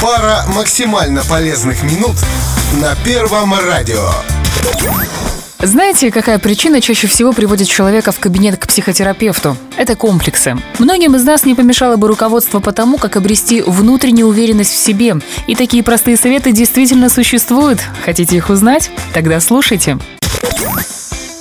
Пара максимально полезных минут на Первом радио. Знаете, какая причина чаще всего приводит человека в кабинет к психотерапевту? Это комплексы. Многим из нас не помешало бы руководство по тому, как обрести внутреннюю уверенность в себе. И такие простые советы действительно существуют. Хотите их узнать? Тогда слушайте.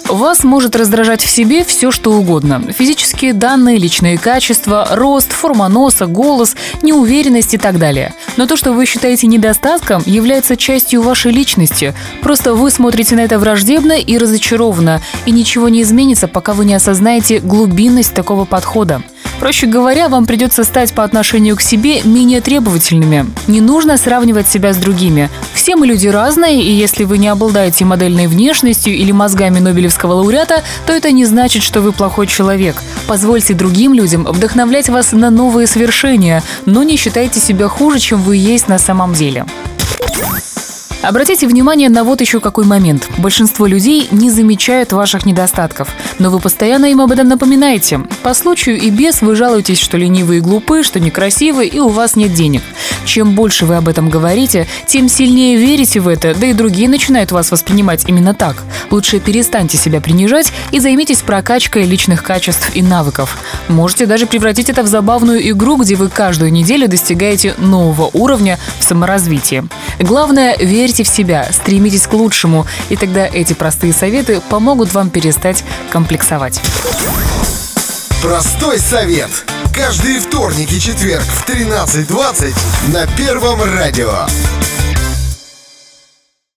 Вас может раздражать в себе все, что угодно. Физические данные, личные качества, рост, форма носа, голос, неуверенность и так далее. Но то, что вы считаете недостатком, является частью вашей личности. Просто вы смотрите на это враждебно и разочарованно, и ничего не изменится, пока вы не осознаете глубинность такого подхода. Проще говоря, вам придется стать по отношению к себе менее требовательными. Не нужно сравнивать себя с другими. Все мы люди разные, и если вы не обладаете модельной внешностью или мозгами Нобелевского лауреата, то это не значит, что вы плохой человек. Позвольте другим людям вдохновлять вас на новые свершения, но не считайте себя хуже, чем вы есть на самом деле. Обратите внимание на вот еще какой момент. Большинство людей не замечают ваших недостатков, но вы постоянно им об этом напоминаете. По случаю и без вы жалуетесь, что ленивые и глупы, что некрасивы и у вас нет денег. Чем больше вы об этом говорите, тем сильнее верите в это, да и другие начинают вас воспринимать именно так. Лучше перестаньте себя принижать и займитесь прокачкой личных качеств и навыков. Можете даже превратить это в забавную игру, где вы каждую неделю достигаете нового уровня в саморазвитии. Главное, верьте в себя, стремитесь к лучшему, и тогда эти простые советы помогут вам перестать комплексовать. Простой совет. Каждый вторник и четверг в 13.20 на Первом радио.